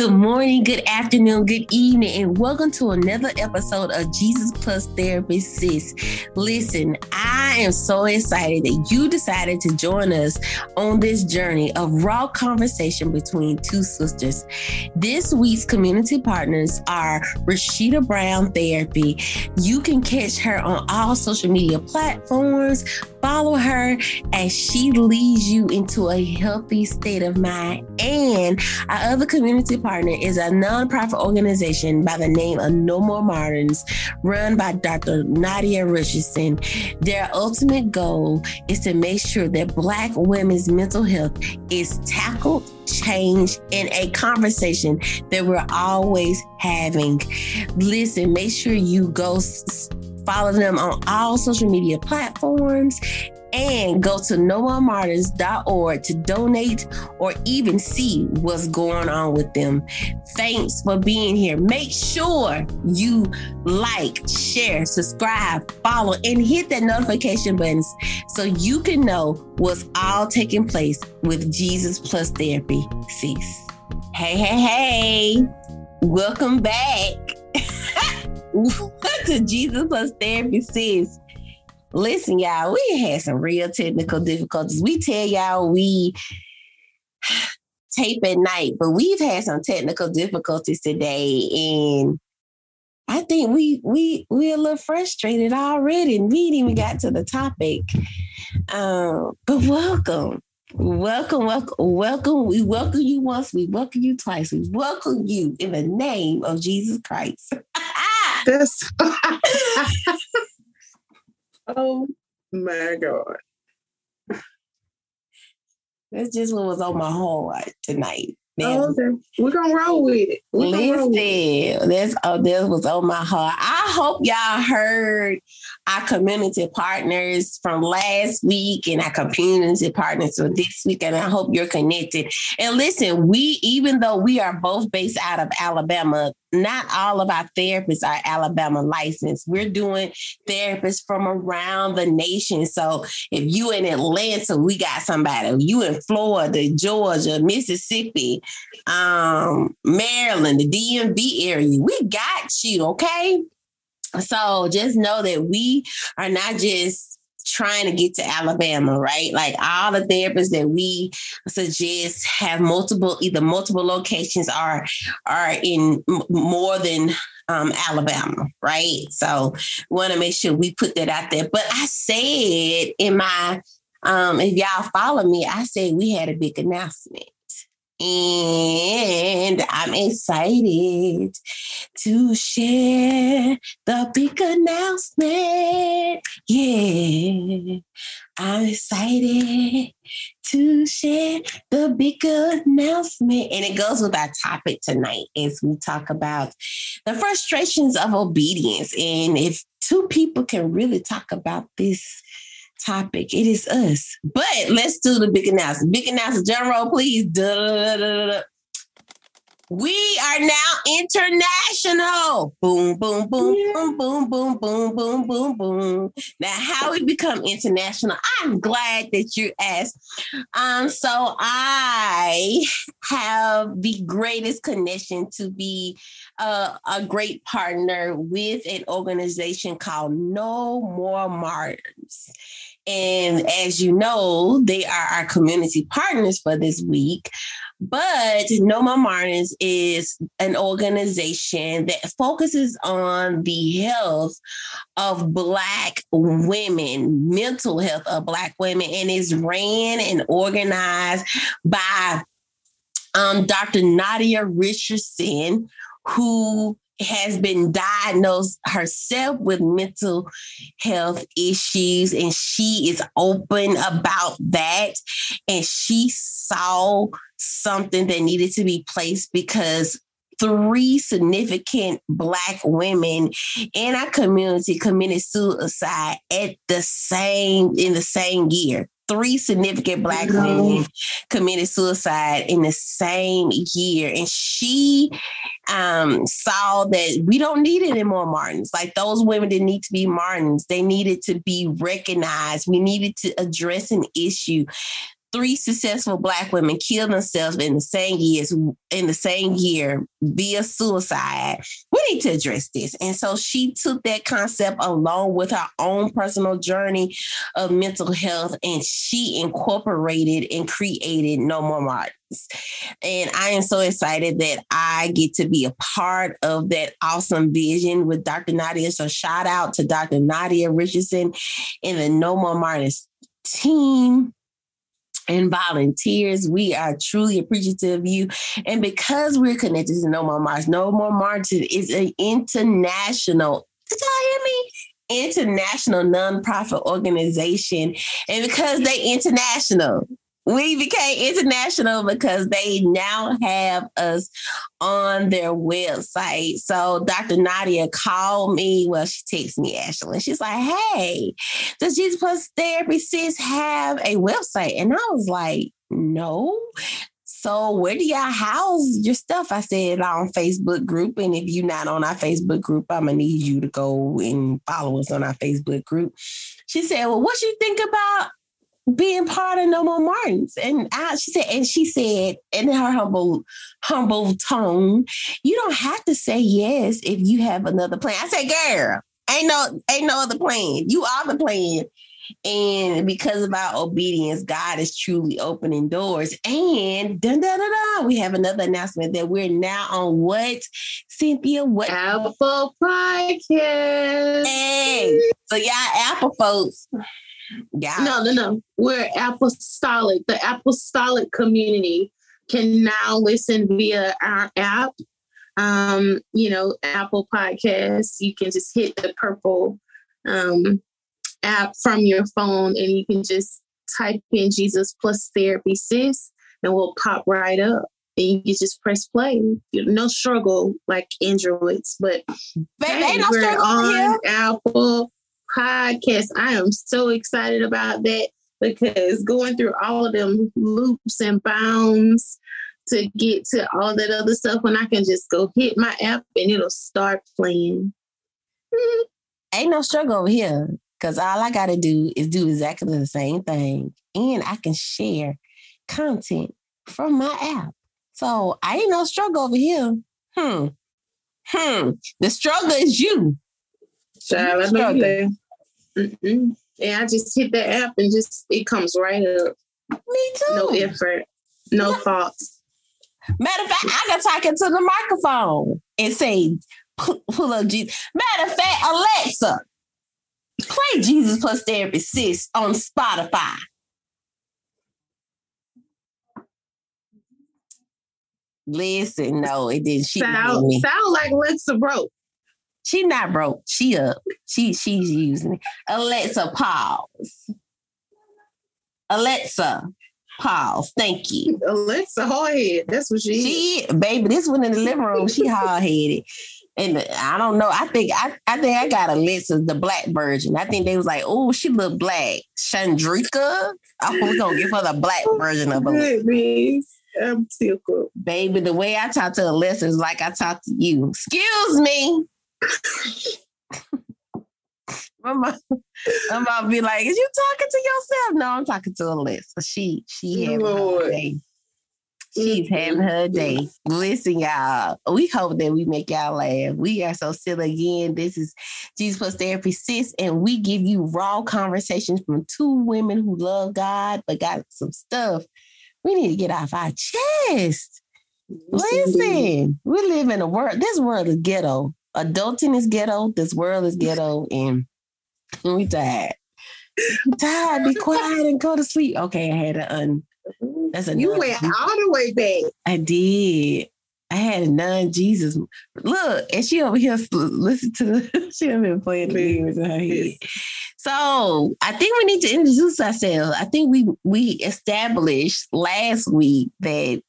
Good morning, good afternoon, good evening, and welcome to another episode of Jesus Plus Therapy Sis. Listen, I am so excited that you decided to join us on this journey of raw conversation between two sisters. This week's community partners are Rashida Brown Therapy. You can catch her on all social media platforms. Follow her as she leads you into a healthy state of mind. And our other community partner is a nonprofit organization by the name of No More Martyrs, run by Dr. Nadia Richardson. Their ultimate goal is to make sure that Black women's mental health is tackled, changed, in a conversation that we're always having. Listen, make sure you go follow them on all social media platforms and go to nomoremartyrs.org to donate or even see what's going on with them. Thanks for being here. Make sure you like, share, subscribe, follow, and hit that notification buttons so you can know what's all taking place with Jesus Plus Therapy. Sis. Hey, hey, hey. Welcome back to Jesus Plus Therapy Sis. Listen, y'all, we had some real technical difficulties. We tell y'all we tape at night, but we've had some technical difficulties today. And I think we we we're a little frustrated already, and we even got to the topic. Um, but welcome. Welcome, welcome, welcome. We welcome you once, we welcome you twice. We welcome you in the name of Jesus Christ. this Oh my God. That's just what was on my heart tonight. Oh, okay. We're gonna roll with it. We're Listen, it. that's oh, that was on my heart. I hope y'all heard our community partners from last week and our community partners for this week, and I hope you're connected. And listen, we even though we are both based out of Alabama, not all of our therapists are Alabama licensed. We're doing therapists from around the nation. So if you in Atlanta, we got somebody. If you in Florida, Georgia, Mississippi, um, Maryland, the DMV area, we got you. Okay. So just know that we are not just trying to get to Alabama, right? Like all the therapists that we suggest have multiple, either multiple locations are are in more than um, Alabama, right? So want to make sure we put that out there. But I said in my, um, if y'all follow me, I said we had a big announcement. And I'm excited to share the big announcement. Yeah, I'm excited to share the big announcement. And it goes with our topic tonight as we talk about the frustrations of obedience. And if two people can really talk about this topic. It is us. But let's do the big announcement. Big announcement, General, please. Da-da-da-da-da. We are now international. Boom, boom, boom, yeah. boom, boom, boom, boom, boom, boom, boom. Now, how we become international? I'm glad that you asked. Um, so I have the greatest connection to be a, a great partner with an organization called No More Martyrs. And as you know, they are our community partners for this week. But No More Martyrs is an organization that focuses on the health of Black women, mental health of Black women, and is ran and organized by um, Dr. Nadia Richardson, who has been diagnosed herself with mental health issues and she is open about that. And she saw something that needed to be placed because three significant black women in our community committed suicide at the same in the same year three significant black mm-hmm. women committed suicide in the same year. And she um, saw that we don't need any more Martins. Like those women didn't need to be Martins. They needed to be recognized. We needed to address an issue three successful black women killed themselves in the same years in the same year via suicide. We need to address this. And so she took that concept along with her own personal journey of mental health and she incorporated and created no more martyrs. And i am so excited that i get to be a part of that awesome vision with dr nadia. So shout out to dr nadia richardson and the no more martyrs team and volunteers. We are truly appreciative of you. And because we're connected to No More Martyrs, No More Martyrs is an international, did y'all hear me? International nonprofit organization. And because they international, we became international because they now have us on their website. So Dr. Nadia called me. Well, she texted me actually. She's like, hey, does Jesus Plus Therapy Sis have a website? And I was like, no. So where do y'all house your stuff? I said on Facebook group. And if you're not on our Facebook group, I'm gonna need you to go and follow us on our Facebook group. She said, Well, what you think about being part of No More Martyrs. And I, she said, and she said in her humble, humble tone, you don't have to say yes if you have another plan. I said, girl, ain't no, ain't no other plan. You are the plan. And because of our obedience, God is truly opening doors. And dun, dun, dun, dun, we have another announcement that we're now on what, Cynthia? What Apple Podcast. Hey, so y'all Apple folks, yeah. No, no, no. We're apostolic. The apostolic community can now listen via our app. Um, you know, Apple Podcasts. You can just hit the purple um, app from your phone and you can just type in Jesus plus therapy sis and we'll pop right up. And you can just press play. No struggle like Androids, but Baby, hey, no we're on Apple podcast. I am so excited about that because going through all of them loops and bounds to get to all that other stuff when I can just go hit my app and it'll start playing. Ain't no struggle over here because all I got to do is do exactly the same thing and I can share content from my app. So I ain't no struggle over here. Hmm. Hmm. The struggle is you. Child, I know Mm-mm. And I just hit the app and just it comes right up. Me too. No effort, no thoughts. Matter of fact, I can talk into the microphone and say, pull up Jesus. Matter of fact, Alexa, play Jesus plus therapy sis on Spotify. Listen, no, it didn't. She sound, sound like Alexa broke. She not broke. She up. She she's using it. Alexa, pause. Alexa, pause. Thank you. Alexa hard That's what she. She is. baby. This one in the living room. She hard headed. And I don't know. I think I, I think I got Alexa, the black version. I think they was like, oh, she look black. Chandrika. Oh, we're gonna give her the black version of Alexa. I'm tickled. Baby, the way I talk to Alexa is like I talk to you. Excuse me. my mom, my mom be like, "Is you talking to yourself?" No, I'm talking to Alexa. She she having her day. She's mm-hmm. having her day. Listen, y'all. We hope that we make y'all laugh. We are so silly again. This is Jesus Plus Therapy Sis, and we give you raw conversations from two women who love God but got some stuff we need to get off our chest. Listen, we live in a world. This world is ghetto adulting is ghetto. This world is ghetto, and we tired. Tired. Be quiet and go to sleep. Okay, I had to un. That's a you went all the way back. I did. I had a non Jesus. Look, and she over here listen to the. she have been playing the games in her head. So I think we need to introduce ourselves. I think we we established last week that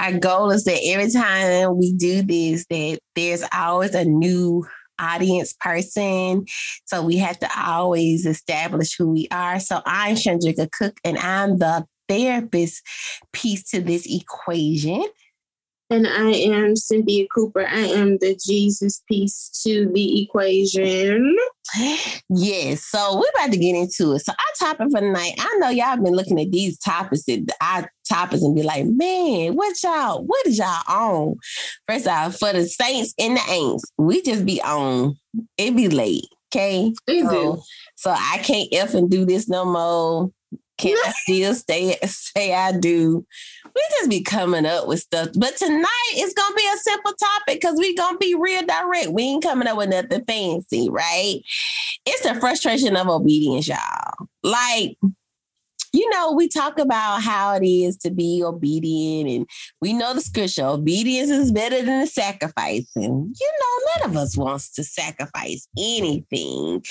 our goal is that every time we do this, that there's always a new audience person. So we have to always establish who we are. So I'm Chandrika Cook and I'm the therapist piece to this equation. And I am Cynthia Cooper. I am the Jesus piece to the equation. Yes, so we're about to get into it. So our topic for tonight, I know y'all have been looking at these topics that our topics and be like, man, what y'all, what is y'all on? First off, for the saints and the ain'ts, we just be on. It be late, okay? So, so I can't F and do this no more. Can I still stay say I do? We just be coming up with stuff. But tonight it's gonna be a simple topic because we gonna be real direct. We ain't coming up with nothing fancy, right? It's the frustration of obedience, y'all. Like you know, we talk about how it is to be obedient, and we know the scripture obedience is better than the sacrifice. And, you know, none of us wants to sacrifice anything.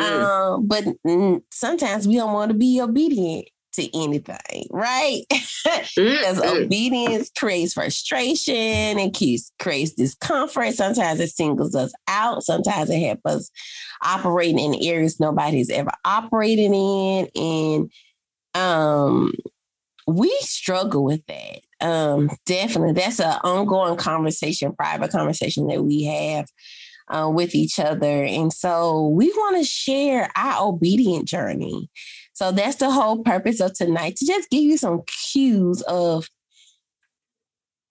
Um, but mm, sometimes we don't want to be obedient to anything, right? because obedience creates frustration and creates discomfort. Sometimes it singles us out. Sometimes it helps us operate in areas nobody's ever operated in. And um we struggle with that um definitely that's an ongoing conversation private conversation that we have uh, with each other and so we want to share our obedient journey so that's the whole purpose of tonight to just give you some cues of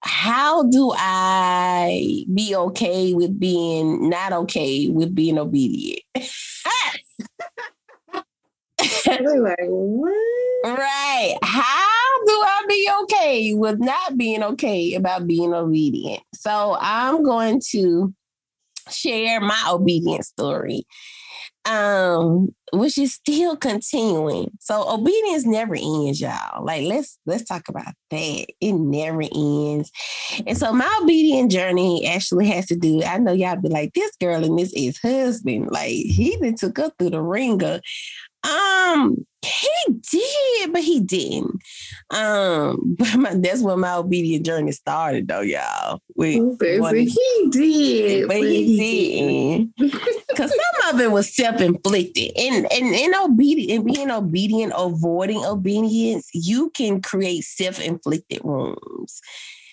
how do I be okay with being not okay with being obedient? like, right. How do I be okay with not being okay about being obedient? So I'm going to share my obedience story. Um, which is still continuing. So obedience never ends, y'all. Like let's let's talk about that. It never ends. And so my obedient journey actually has to do. I know y'all be like, this girl and this is husband. Like he been took up through the ringer. Um, he did, but he didn't. Um, but my, that's when my obedient journey started, though, y'all. We, oh, he did, but, but he, he didn't. Because some of it was self-inflicted, and and in obedient, and being obedient, avoiding obedience, you can create self-inflicted wounds.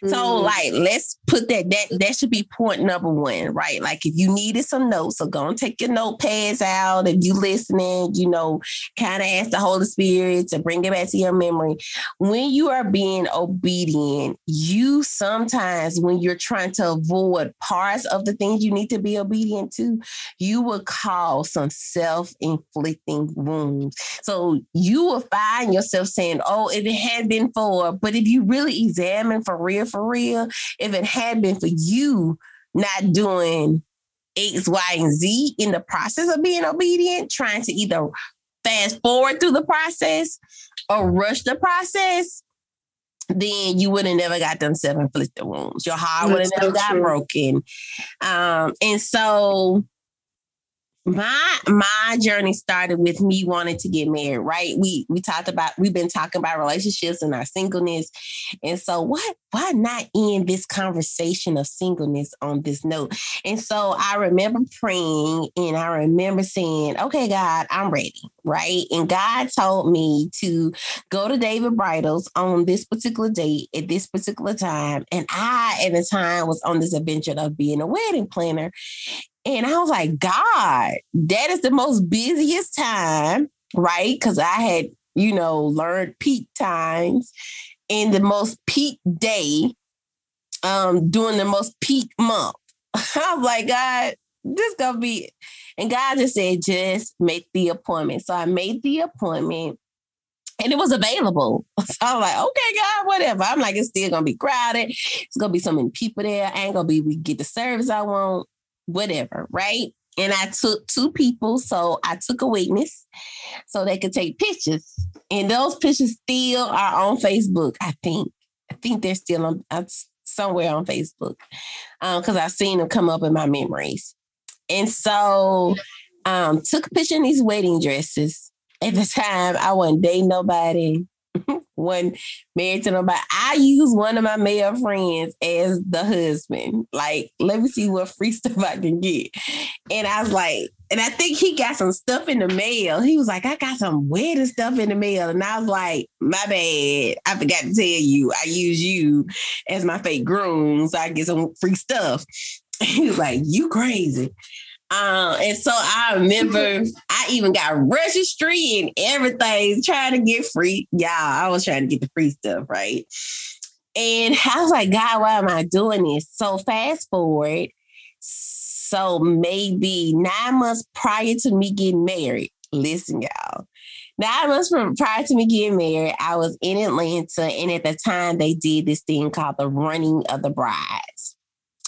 So mm-hmm. like let's put that that that should be point number one, right? Like if you needed some notes, so go and take your notepads out. If you listening, you know, kind of ask the Holy Spirit to bring it back to your memory. When you are being obedient, you sometimes when you're trying to avoid parts of the things you need to be obedient to, you will cause some self-inflicting wounds. So you will find yourself saying, "Oh, if it had been for," but if you really examine for real for real, if it had been for you not doing X, Y, and Z in the process of being obedient, trying to either fast forward through the process or rush the process, then you would have never got them self inflicted wounds. Your heart would have never so got true. broken. Um, and so my my journey started with me wanting to get married right? We we talked about we've been talking about relationships and our singleness. And so what why not end this conversation of singleness on this note? And so i remember praying and i remember saying okay god i'm ready right? And god told me to go to David's Bridal on this particular date at this particular time. And i at the time was on this adventure of being a wedding planner and I was like, God, that is the most busiest time, right? Because I had, you know, learned peak times in the most peak day, um, during the most peak month. I was like, God, this gonna be, and God just said, just make the appointment. So I made the appointment and it was available. So I'm like, okay, God, whatever. I'm like, it's still gonna be crowded. It's gonna be so many people there. I ain't gonna be we get the service I want whatever, right? And I took two people. So I took a witness so they could take pictures. And those pictures still are on Facebook, I think. I think they're still on uh, somewhere on Facebook because um, I've seen them come up in my memories. And so um, took a picture in these wedding dresses. At the time, I wasn't dating nobody. one married to nobody. I use one of my male friends as the husband. Like, let me see what free stuff I can get. And I was like, and I think he got some stuff in the mail. He was like, I got some weird stuff in the mail. And I was like, my bad. I forgot to tell you, I use you as my fake groom. So I get some free stuff. He was like, you crazy. Um, and so I remember I even got registry and everything trying to get free. Y'all, I was trying to get the free stuff, right? And I was like, God, why am I doing this? So fast forward. So maybe nine months prior to me getting married. Listen, y'all. Nine months prior to me getting married, I was in Atlanta, and at the time they did this thing called the running of the brides.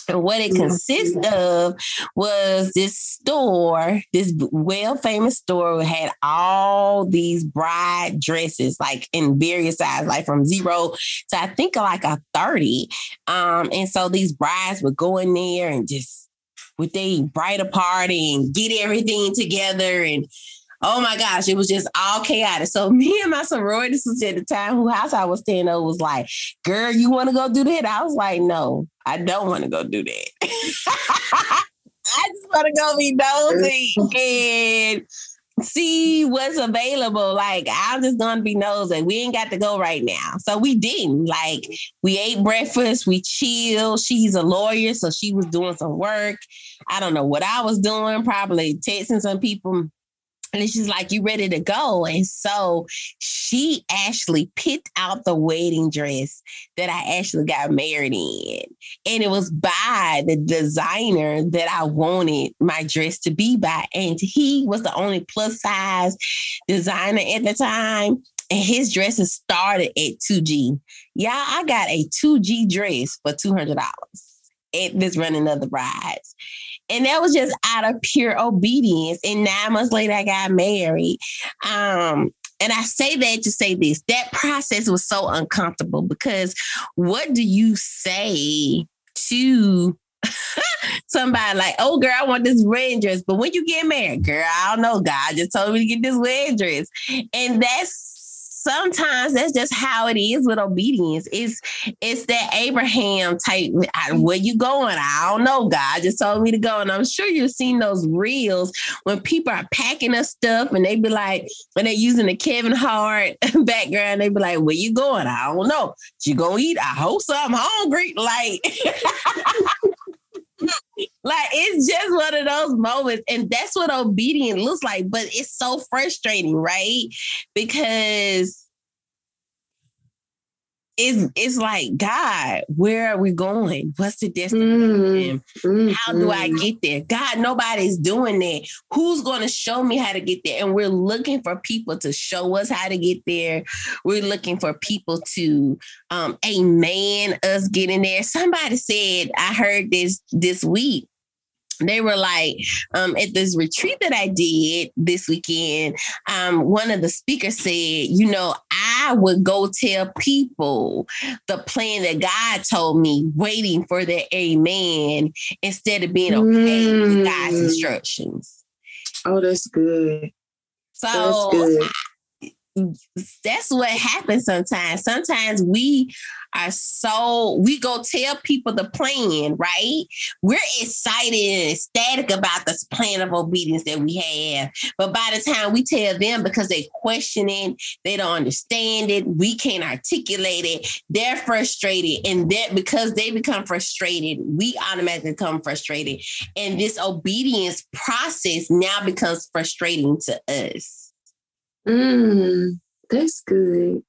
And what it consists of was this store, this well famous store had all these bride dresses, like in various sizes, like from zero to I think like a 30. Um, and so these brides would go in there and just with they brighter party and get everything together and Oh my gosh, it was just all chaotic. So me and my sorority sister at the time, who house I was staying at, was like, "Girl, you want to go do that?" I was like, "No, I don't want to go do that. I just want to go be nosy and see what's available. Like I'm just gonna be nosy. We ain't got to go right now, so we didn't. Like we ate breakfast, we chilled. She's a lawyer, so she was doing some work. I don't know what I was doing, probably texting some people and she's like, You ready to go? And so she actually picked out the wedding dress that I actually got married in. And it was by the designer that I wanted my dress to be by. And he was the only plus size designer at the time. And his dresses started at 2G. Y'all, I got a 2G dress for $200 at this running of the brides. And that was just out of pure obedience. And nine months later, I got married. Um, and I say that to say this that process was so uncomfortable because what do you say to somebody like, oh girl, I want this red dress. But when you get married, girl, I don't know. God just told me to get this red dress. And that's sometimes that's just how it is with obedience. It's it's that Abraham type. Where you going? I don't know. God just told me to go, and I'm sure you've seen those reels when people are packing up stuff, and they be like, when they're using the Kevin Hart background, they be like, "Where you going? I don't know. You gonna eat? I hope so. I'm hungry." Like. like it's just one of those moments and that's what obedience looks like but it's so frustrating right? Because it's it's like God, where are we going? What's the destination? Mm-hmm. How do I get there? God, nobody's doing that. Who's going to show me how to get there? And we're looking for people to show us how to get there. We're looking for people to um amen us getting there. Somebody said, I heard this this week they were like um, at this retreat that I did this weekend. Um, one of the speakers said, "You know, I would go tell people the plan that God told me, waiting for the amen instead of being okay mm. with God's mm. instructions." Oh, that's good. So that's good that's what happens sometimes. Sometimes we are so we go tell people the plan, right? We're excited and ecstatic about this plan of obedience that we have. But by the time we tell them because they questioning, they don't understand it, we can't articulate it, they're frustrated. And that because they become frustrated, we automatically become frustrated. And this obedience process now becomes frustrating to us. Mm, that's good.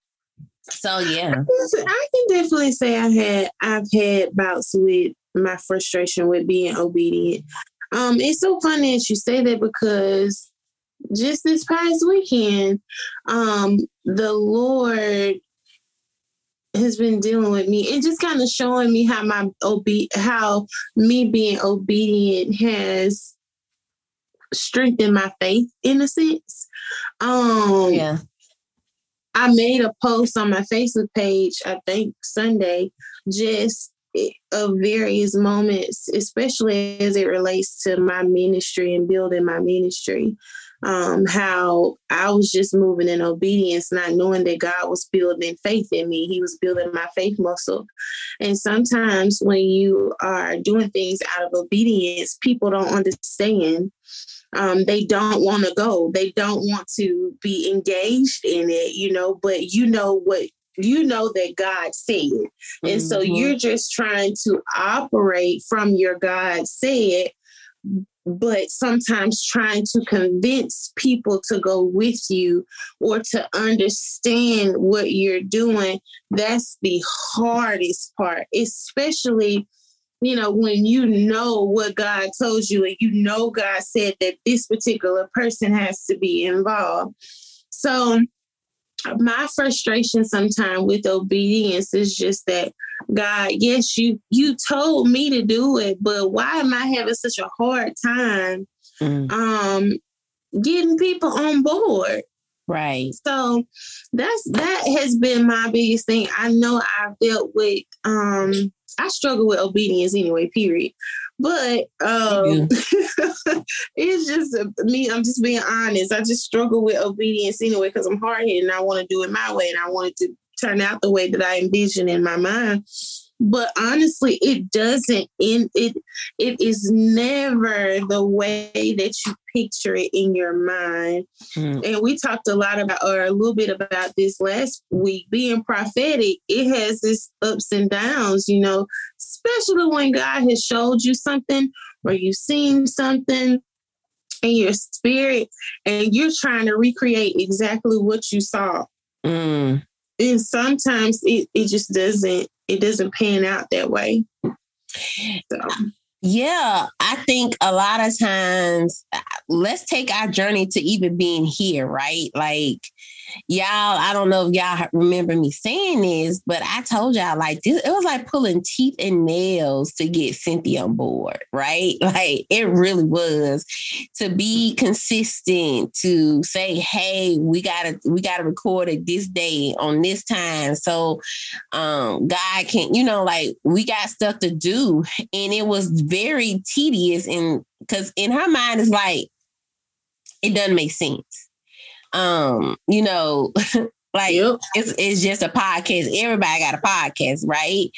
So yeah, I can definitely say I had I've had bouts with my frustration with being obedient. Um, it's so funny that you say that because just this past weekend, um, the Lord has been dealing with me and just kind of showing me how my obe- how me being obedient has strengthened my faith in a sense. Um, yeah. I made a post on my Facebook page, I think Sunday, just of various moments, especially as it relates to my ministry and building my ministry. Um, how I was just moving in obedience, not knowing that God was building faith in me. He was building my faith muscle. And sometimes when you are doing things out of obedience, people don't understand um, they don't want to go. They don't want to be engaged in it, you know, but you know what you know that God said. And mm-hmm. so you're just trying to operate from your God said but sometimes trying to convince people to go with you or to understand what you're doing, that's the hardest part, especially you know, when you know what God told you and you know God said that this particular person has to be involved. So my frustration sometimes with obedience is just that God, yes, you you told me to do it, but why am I having such a hard time mm. um getting people on board? Right. So that's that has been my biggest thing. I know I've dealt with um I struggle with obedience anyway, period. But um, it's just uh, me. I'm just being honest. I just struggle with obedience anyway because I'm hard headed and I want to do it my way and I want it to turn out the way that I envision in my mind but honestly it doesn't end it it is never the way that you picture it in your mind mm. and we talked a lot about or a little bit about this last week being prophetic it has its ups and downs you know especially when god has showed you something or you've seen something in your spirit and you're trying to recreate exactly what you saw mm. And sometimes it, it just doesn't it doesn't pan out that way. So. Yeah, I think a lot of times, uh, let's take our journey to even being here, right? Like, y'all, I don't know if y'all remember me saying this, but I told y'all like this, it was like pulling teeth and nails to get Cynthia on board, right? Like it really was to be consistent, to say, hey, we gotta, we gotta record it this day on this time. So um God can, you know, like we got stuff to do. And it was very tedious and because in her mind it's like it doesn't make sense um, you know, like yep. it's it's just a podcast. Everybody got a podcast, right?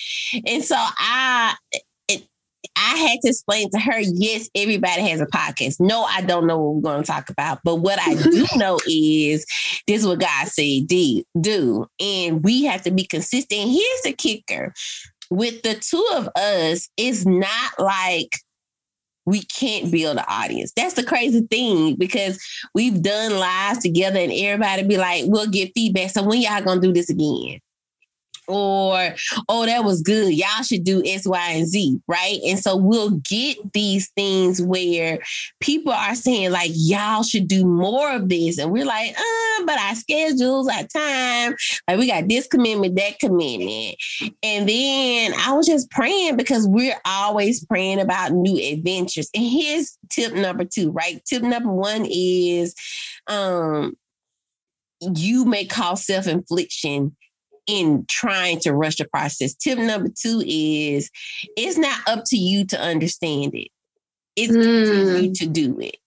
And so I it, I had to explain to her, yes, everybody has a podcast. No, I don't know what we're going to talk about. But what I do know is this is what God said do, do. And we have to be consistent. Here's the kicker. With the two of us, it's not like we can't build an audience. That's the crazy thing because we've done lives together and everybody be like, we'll get feedback. So when y'all gonna do this again? Or oh that was good. Y'all should do x y and z right? And so we'll get these things where people are saying like y'all should do more of this and we're like uh but our schedules our time like we got this commitment that commitment. And then i was just praying because we're always praying about new adventures. And here's tip number two right? Tip number one is um you may cause self-infliction in trying to rush the process. Tip number two is it's not up to you to understand it. It's mm. up to you hmm. to do it.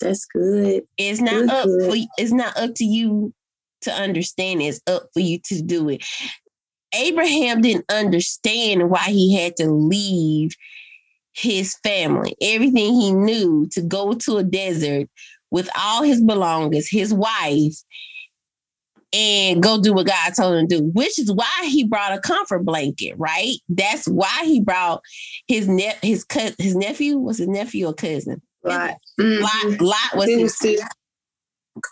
That's good. It's not good, up good. for it's not up to you to understand. It's up for you to do it. Abraham didn't understand why he had to leave his family, everything he knew to go to a desert with all his belongings, his wife, and go do what God told him to do, which is why he brought a comfort blanket, right? That's why he brought his ne- his co- his nephew was his nephew or cousin. Lot. Mm-hmm. Lot, Lot was his, his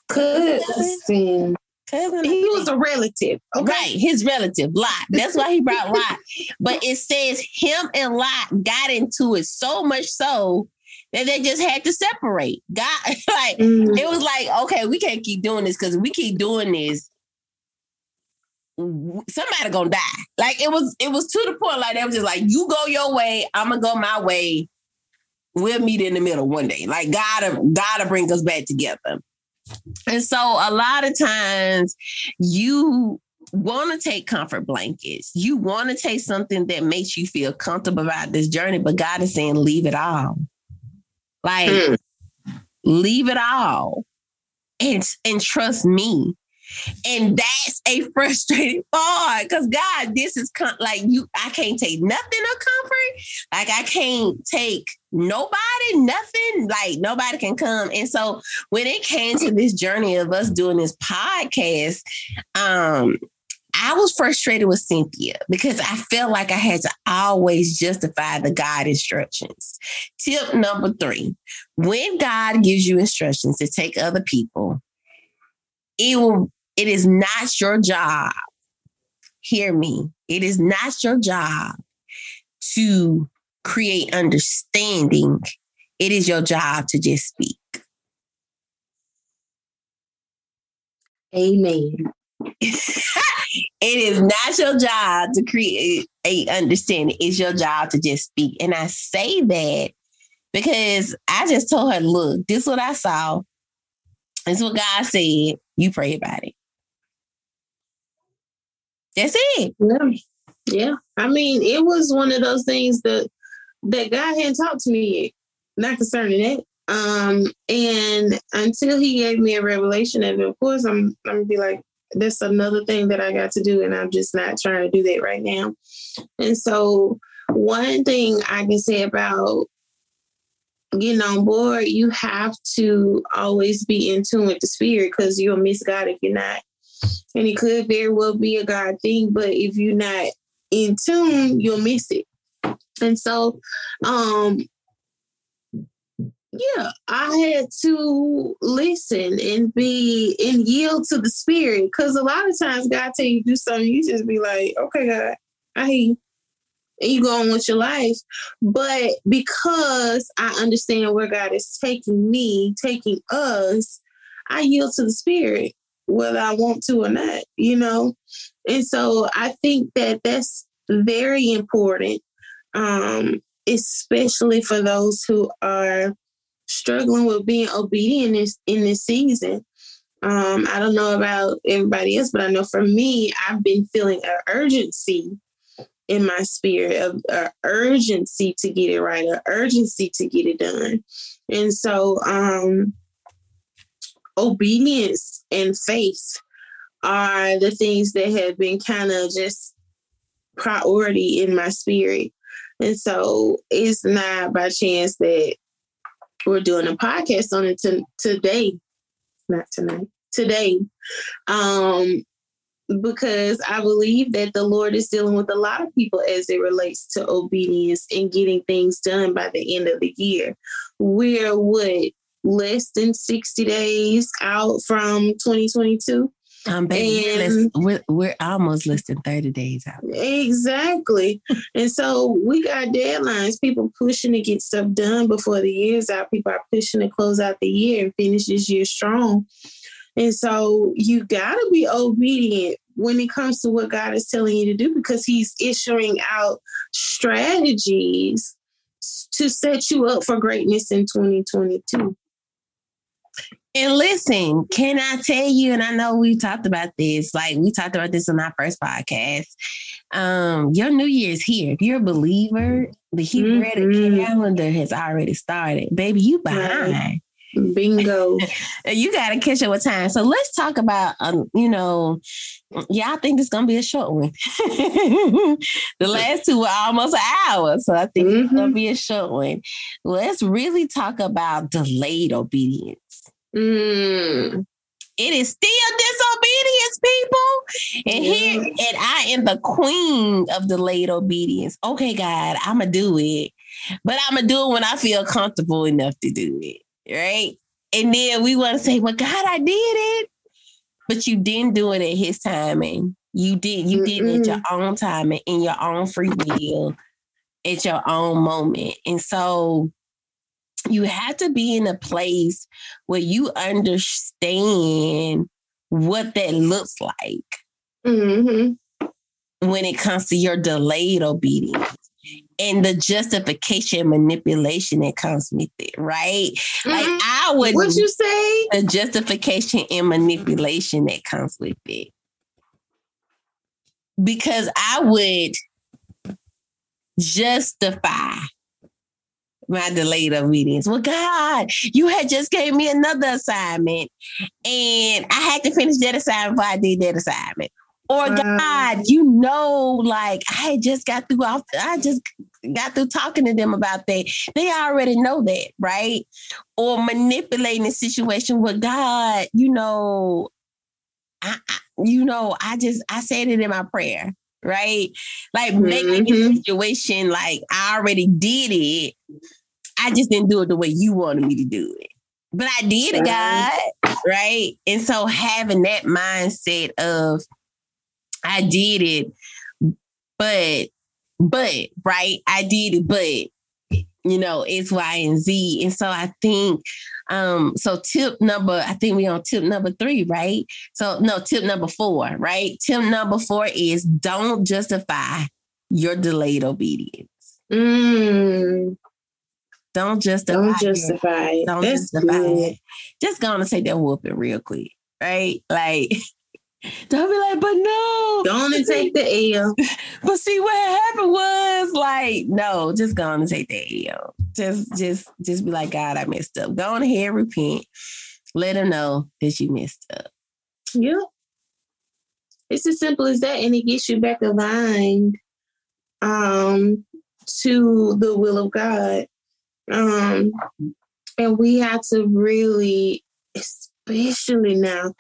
cousin. Cousin. He was a relative. Okay. Right, his relative, Lot. That's why he brought Lot. But it says him and Lot got into it so much so that they just had to separate. God, like mm. it was like, okay, we can't keep doing this because we keep doing this, somebody gonna die. Like it was, it was to the point like they was just like, you go your way, I'm gonna go my way. We'll meet in the middle one day. Like God, gotta bring us back together. And so a lot of times you want to take comfort blankets. You want to take something that makes you feel comfortable about this journey, but God is saying, leave it all. Like, mm. leave it all and, and trust me. And that's a frustrating part because God, this is com- like you, I can't take nothing of comfort. Like, I can't take nobody, nothing. Like, nobody can come. And so, when it came to this journey of us doing this podcast, um, I was frustrated with Cynthia because I felt like I had to always justify the God instructions. Tip number three when God gives you instructions to take other people, it will it is not your job. Hear me. It is not your job to create understanding. It is your job to just speak. Amen. it is not your job to create a understanding. It's your job to just speak. And I say that because I just told her, look, this is what I saw. This is what God said. You pray about it. That's it. Yeah. Yeah. I mean, it was one of those things that that God hadn't talked to me yet. Not concerning that. Um, and until he gave me a revelation of it, of course I'm I'm gonna be like, that's another thing that I got to do, and I'm just not trying to do that right now. And so, one thing I can say about getting on board, you have to always be in tune with the spirit because you'll miss God if you're not. And it could very well be a God thing, but if you're not in tune, you'll miss it. And so, um, yeah, I had to listen and be and yield to the spirit. Cause a lot of times God tell you do something, you just be like, okay, God, I hear you. And you go on with your life. But because I understand where God is taking me, taking us, I yield to the spirit, whether I want to or not, you know? And so I think that that's very important, um, especially for those who are struggling with being obedient in this, in this season. Um, I don't know about everybody else, but I know for me, I've been feeling an urgency in my spirit of urgency to get it right, an urgency to get it done. And so, um, obedience and faith are the things that have been kind of just priority in my spirit. And so it's not by chance that we're doing a podcast on it to, today, not tonight, today, um, because I believe that the Lord is dealing with a lot of people as it relates to obedience and getting things done by the end of the year. We're what less than 60 days out from 2022. Um, baby, and, we're, we're almost less than 30 days out. Exactly. and so we got deadlines. People pushing to get stuff done before the year's out. People are pushing to close out the year and finish this year strong. And so you got to be obedient when it comes to what God is telling you to do because He's issuing out strategies to set you up for greatness in 2022. And listen, can I tell you, and I know we talked about this, like we talked about this on our first podcast. Um, your new year is here. If you're a believer, the Hebrew mm-hmm. calendar has already started. Baby, you behind. Right. Bingo. you got to catch up with time. So let's talk about, um, you know, yeah, I think it's going to be a short one. the last two were almost an hour. So I think mm-hmm. it's going to be a short one. Let's really talk about delayed obedience. Mm. It is still disobedience, people. And here, and I am the queen of delayed obedience. Okay, God, I'm gonna do it, but I'm gonna do it when I feel comfortable enough to do it, right? And then we want to say, "Well, God, I did it," but you didn't do it at His timing. You did. You did it at your own time and in your own free will, at your own moment. And so you have to be in a place where you understand what that looks like mm-hmm. when it comes to your delayed obedience and the justification manipulation that comes with it, right? Mm-hmm. Like I would what you say? The justification and manipulation that comes with it. Because I would justify my delayed obedience. Well, God, you had just gave me another assignment and I had to finish that assignment before I did that assignment. Or God, you know, like I just got through off, I just got through talking to them about that. They already know that, right? Or manipulating the situation with God, you know, I, I, you know, I just I said it in my prayer, right? Like making mm-hmm. the situation like I already did it. I just didn't do it the way you wanted me to do it. But I did it, God, right? And so having that mindset of I did it, but but right, I did it, but you know, it's Y and Z. And so I think, um, so tip number, I think we on tip number three, right? So no, tip number four, right? Tip number four is don't justify your delayed obedience. Mm. Don't justify. Don't justify. Your, don't That's justify. Good. Just gonna take that whooping real quick, right? Like Don't be like, but no. Don't take the L. but see what happened was like, no, just go on and take the L. Just, just, just be like, God, I messed up. Go on ahead, repent. Let him know that you messed up. Yeah. It's as simple as that, and it gets you back aligned um to the will of God. Um and we have to really, especially now,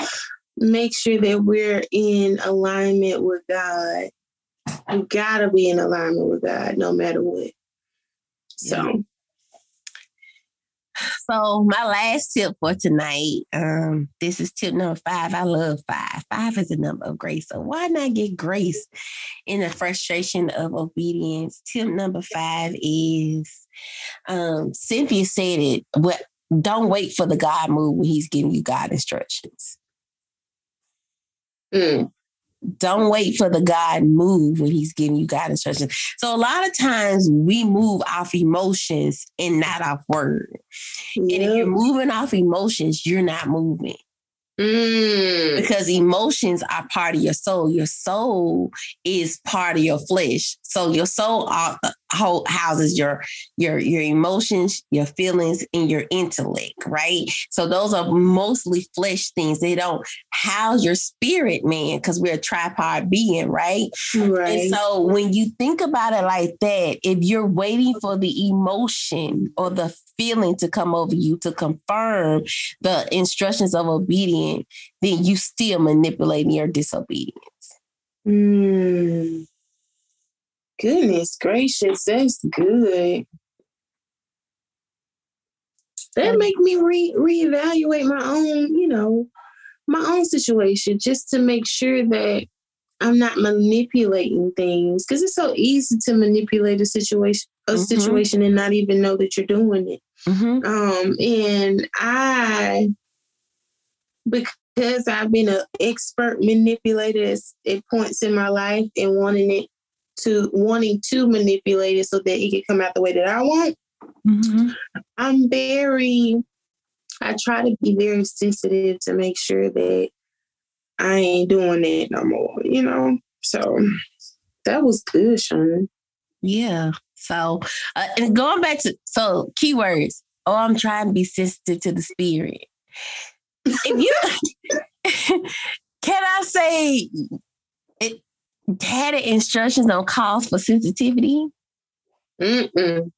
make sure that we're in alignment with God. We gotta be in alignment with God no matter what. So so my last tip for tonight, um, this is tip number five. I love five. Five is a number of grace. So why not get grace in the frustration of obedience? Tip number five is um, Cynthia said it, but don't wait for the God move when he's giving you God instructions. Mm. Don't wait for the God move when He's giving you God instructions. So a lot of times we move off emotions and not off word. Yep. And if you're moving off emotions, you're not moving. Mm. Because emotions are part of your soul. Your soul is part of your flesh. So your soul houses your your your emotions, your feelings, and your intellect, right? So those are mostly flesh things. They don't house your spirit, man, because we're a tripod being, right? Right. And so when you think about it like that, if you're waiting for the emotion or the feeling to come over you to confirm the instructions of obedience, then you still manipulating your disobedience. Mm. Goodness gracious, that's good. That make me re reevaluate my own, you know, my own situation just to make sure that I'm not manipulating things because it's so easy to manipulate a situation a mm-hmm. situation and not even know that you're doing it. Mm-hmm. Um, and I because I've been an expert manipulator at points in my life and wanting it to wanting to manipulate it so that it can come out the way that I want. Mm-hmm. I'm very, I try to be very sensitive to make sure that I ain't doing that no more, you know? So that was good, Sean. Yeah. So, uh, and going back to, so keywords, oh, I'm trying to be sensitive to the spirit. If you, can I say, it, Data instructions don't cause for sensitivity. Mm-mm.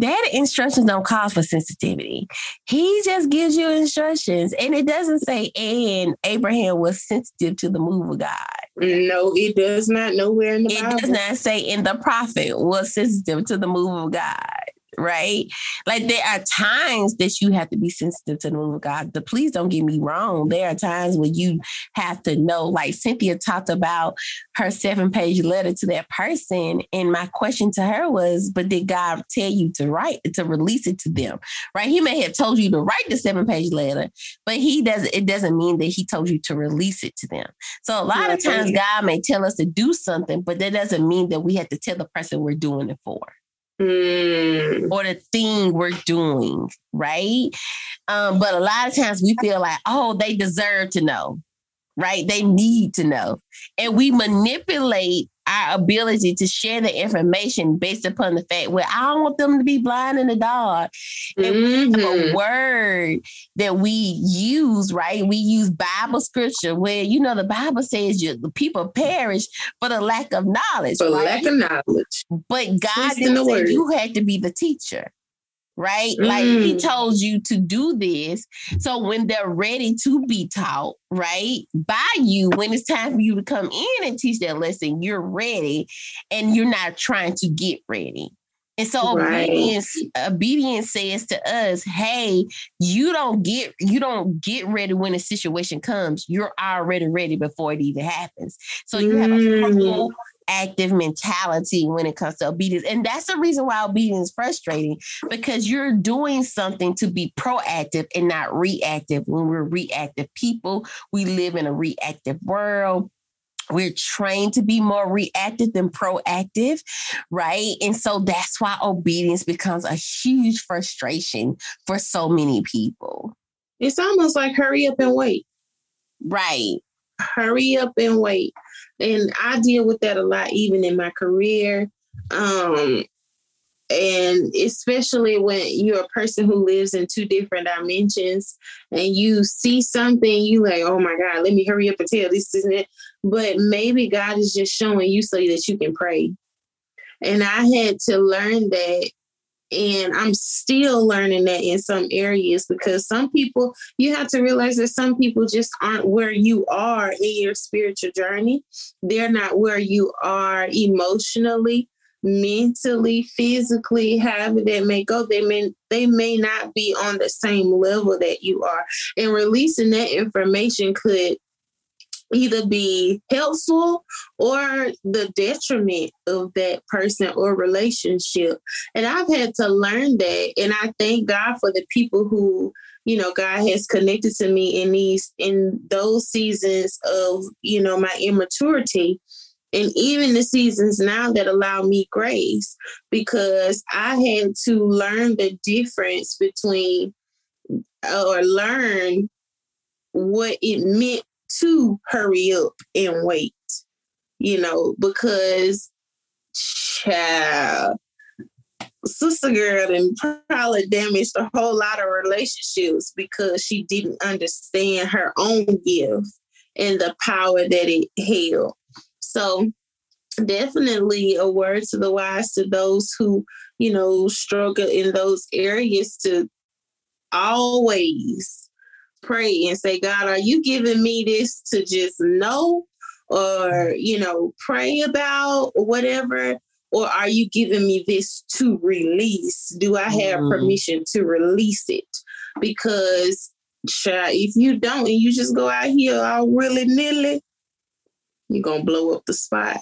Data instructions don't cause for sensitivity. He just gives you instructions, and it doesn't say, "And Abraham was sensitive to the move of God." No, it does not. Nowhere in the it Bible. does not say, in the prophet was sensitive to the move of God." Right? Like there are times that you have to be sensitive to the move of God. The, please don't get me wrong. There are times when you have to know, like Cynthia talked about her seven page letter to that person. And my question to her was, but did God tell you to write, to release it to them? Right? He may have told you to write the seven page letter, but he doesn't, it doesn't mean that he told you to release it to them. So a lot yeah, of times God may tell us to do something, but that doesn't mean that we have to tell the person we're doing it for mm. or the thing we're doing, right? Um, but a lot of times we feel like, oh, they deserve to know, right? They need to know. And we manipulate our ability to share the information based upon the fact, well, I don't want them to be blind in the dark. And mm-hmm. we have a word that we use, right? We use Bible scripture where, you know, the Bible says you, the people perish for the lack of knowledge. For right? lack of knowledge. But God didn't say you had to be the teacher. Right? Mm. Like he mm. told you to do this. So when they're ready to be taught, right, by you, when it's time for you to come in and teach that lesson, you're ready and you're not trying to get ready. And so right. obedience, obedience says to us, hey, you don't get you don't get ready when a situation comes. You're already ready before it even happens. So you have a mm active mentality when it comes to obedience. And that's the reason why obedience is frustrating because you're doing something to be proactive and not reactive. When we're reactive people, we live in a reactive world we're trained to be more reactive than proactive, right? And so that's why obedience becomes a huge frustration for so many people. It's almost like hurry up and wait. Right. Hurry up and wait and I deal with that a lot, even in my career. Um, and especially when you're a person who lives in two different dimensions and you see something, you like, oh my God, let me hurry up and tell this isn't it. But maybe God is just showing you so that you can pray. And I had to learn that and I'm still learning that in some areas because some people, you have to realize that some people just aren't where you are in your spiritual journey. They're not where you are emotionally, mentally, physically, however that may go. They may they may not be on the same level that you are. And releasing that information could either be helpful or the detriment of that person or relationship. And I've had to learn that. And I thank God for the people who, you know, God has connected to me in these, in those seasons of, you know, my immaturity. And even the seasons now that allow me grace, because I had to learn the difference between or learn what it meant to hurry up and wait, you know, because child, sister girl and probably damaged a whole lot of relationships because she didn't understand her own gift and the power that it held. So definitely a word to the wise to those who, you know, struggle in those areas to always pray and say, God, are you giving me this to just know or, you know, pray about or whatever? Or are you giving me this to release? Do I have mm. permission to release it? Because if you don't and you just go out here all willy nilly, you're gonna blow up the spot.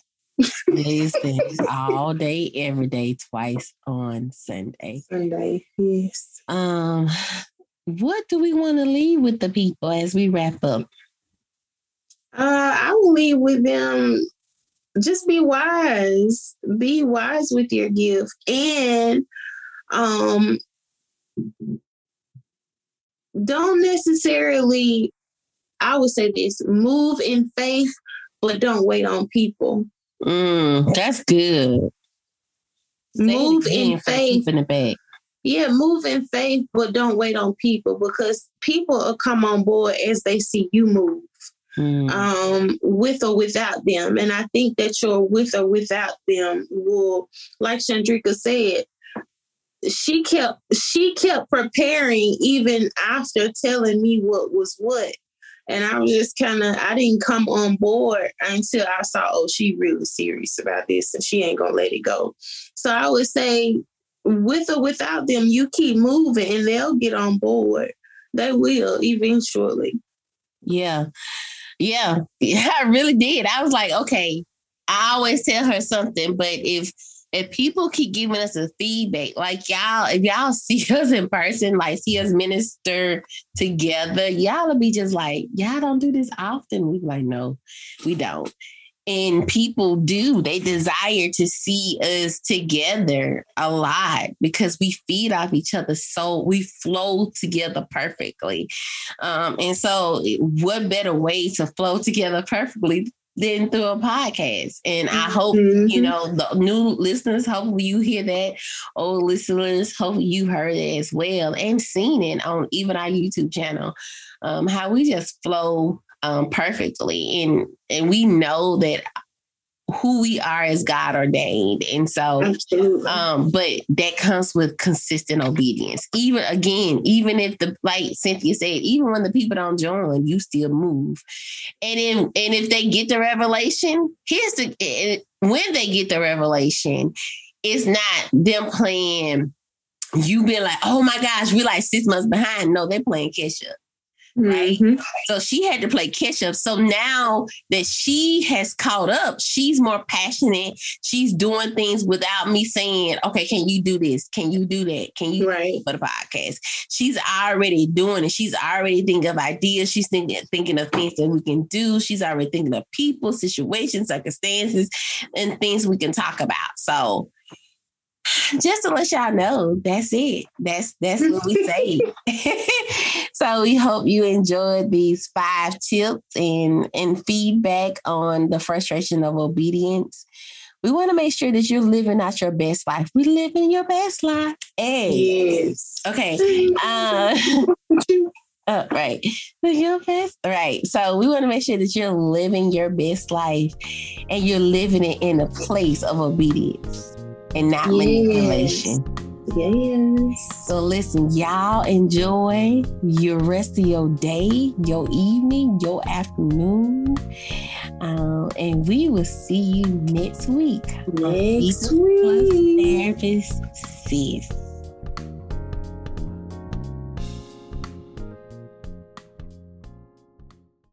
These things all day, every day, twice on Sunday. Sunday, yes. Um, what do we want to leave with the people as we wrap up? Uh, I will leave with them. Just be wise. Be wise with your gift, and um, don't necessarily. I would say this: move in faith, but don't wait on people. Mm, that's good. Move in faith. In the back yeah, move in faith, but don't wait on people because people will come on board as they see you move. Mm. Um, with or without them. And I think that your with or without them will, like Chandrika said, she kept she kept preparing even after telling me what was what. And I was just kind of I didn't come on board until I saw, oh, she really serious about this and she ain't gonna let it go. So I would say with or without them, you keep moving and they'll get on board. They will eventually. Yeah. Yeah. Yeah, I really did. I was like, okay, I always tell her something, but if if people keep giving us a feedback, like y'all, if y'all see us in person, like see us minister together, y'all will be just like, y'all don't do this often. We like, no, we don't. And people do, they desire to see us together a lot because we feed off each other. So we flow together perfectly. Um, and so, what better way to flow together perfectly than through a podcast. And I hope, mm-hmm. you know, the new listeners, hopefully you hear that. Old listeners, hopefully you heard it as well and seen it on even our YouTube channel. Um, how we just flow um, perfectly. And and we know that who we are is God ordained. And so, Absolutely. um, but that comes with consistent obedience. Even again, even if the like Cynthia said, even when the people don't join, you still move. And then, and if they get the revelation, here's the when they get the revelation, it's not them playing. You been like, oh my gosh, we like six months behind. No, they're playing catch up right? Mm-hmm. So she had to play catch up. So now that she has caught up, she's more passionate. She's doing things without me saying, okay, can you do this? Can you do that? Can you right. for the podcast? She's already doing it. She's already thinking of ideas. She's thinking, thinking of things that we can do. She's already thinking of people, situations, circumstances, and things we can talk about. So just to let y'all know, that's it. That's that's what we say. so we hope you enjoyed these five tips and and feedback on the frustration of obedience. We want to make sure that you're living out your best life. We live in your best life. Hey. Yes. Okay. Uh, uh, right. Your best. Right. So we want to make sure that you're living your best life and you're living it in a place of obedience and not yes. manipulation. Yes. So listen, y'all enjoy your rest of your day, your evening, your afternoon. Um, and we will see you next week. Next week. Therapist Sis.